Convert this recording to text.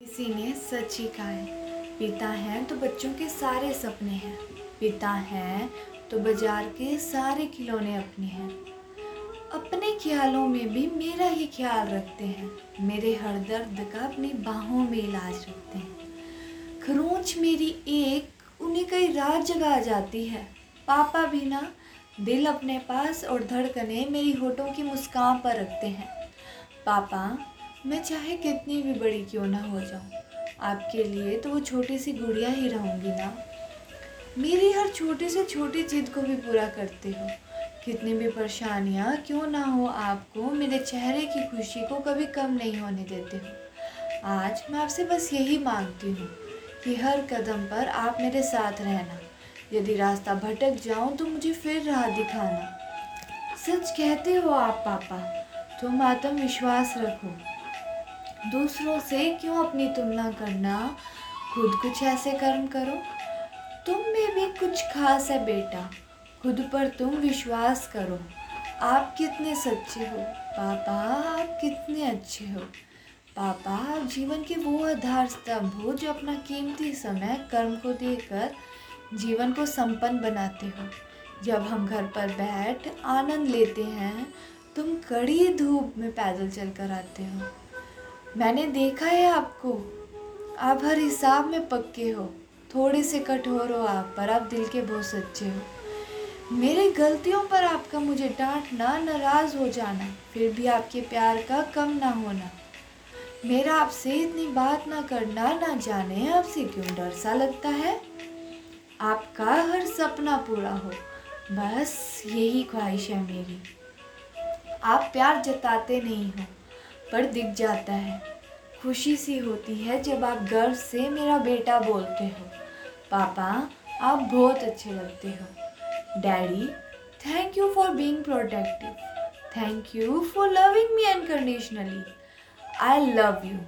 किसी ने सच ही कहा है पिता हैं तो बच्चों के सारे सपने हैं। पिता हैं तो बाज़ार के सारे खिलौने अपने हैं। अपने ख्यालों में भी मेरा ही ख्याल रखते हैं। मेरे हर दर्द का अपनी बाहों में इलाज रखते हैं। खरोंच मेरी एक, उन्हें कई रात जगा जाती है। पापा भी ना, दिल अपने पास और धड़कने मेरी होठों की मुस्कान पर रखते हैं। पापा मैं चाहे कितनी भी बड़ी क्यों ना हो जाऊँ, आपके लिए तो वो छोटी सी गुड़िया ही रहूँगी ना। मेरी हर छोटी से छोटी जिद को भी पूरा करते हो। कितनी भी परेशानियाँ क्यों ना हो, आपको मेरे चेहरे की खुशी को कभी कम नहीं होने देते हो। आज मैं आपसे बस यही मांगती हूँ कि हर कदम पर आप मेरे साथ रहना। यदि रास्ता भटक जाऊँ तो मुझे फिर राह दिखाना। सच कहते हो आप, पापा, तुम आत्मविश्वास रखो। दूसरों से क्यों अपनी तुलना करना? खुद कुछ ऐसे कर्म करो। तुम में भी कुछ खास है बेटा। खुद पर तुम विश्वास करो। आप कितने सच्चे हो। पापा, आप कितने अच्छे हो। पापा, आप जीवन के वो आधार स्तंभ हो जो अपना कीमती समय, कर्म को देकर जीवन को संपन्न बनाते हो। जब हम घर पर बैठ आनंद लेते हैं, तुम कड़ी धूप में पैदल चल कर आते हो। मैंने देखा है आपको। आप हर हिसाब में पक्के हो। थोड़े से कठोर हो आप, पर आप दिल के बहुत सच्चे हो। मेरे गलतियों पर आपका मुझे डांटना नाराज़ हो जाना, फिर भी आपके प्यार का कम ना होना। मेरा आपसे इतनी बात ना करना, ना जाने, आपसे क्यों डर सा लगता है? आपका हर सपना पूरा हो, बस यही ख्वाहिश है मेरी। आप प्यार जताते नहीं हो पर दिख जाता है। खुशी सी होती है जब आप गर्व से मेरा बेटा बोलते हो। पापा, आप बहुत अच्छे लगते हो। Daddy thank you for being protective thank you for loving me unconditionally I love you